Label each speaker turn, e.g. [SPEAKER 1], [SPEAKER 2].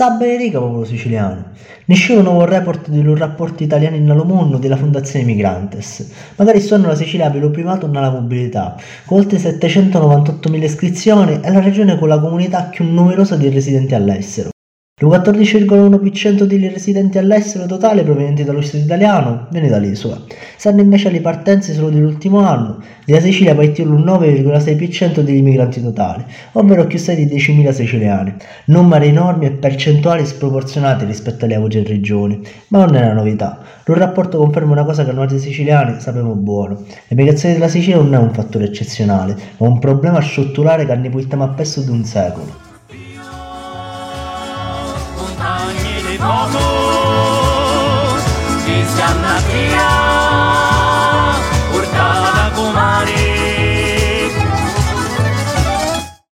[SPEAKER 1] Sa bene riga popolo siciliano, ne un nuovo report di un rapporto italiano in Alomonno della Fondazione Migrantes. Magari sono la Sicilia per lo primato nella mobilità, con oltre 798.000 iscrizioni è la regione con la comunità più numerosa di residenti all'estero. Il 14,1% degli residenti all'estero totale provenienti dallo Stato italiano viene dall'isola. Sanno invece le partenze solo dell'ultimo anno, della Sicilia partì il 9,6% degli migranti totali, ovvero più di 10.000 siciliani, numeri enormi e percentuali sproporzionati rispetto alle altre regioni, ma non è una novità. Il rapporto conferma una cosa che noi siciliani sappiamo buono. L'emigrazione della Sicilia non è un fattore eccezionale, ma un problema strutturale che ne portiamo a peso di un secolo.
[SPEAKER 2] ojos, mis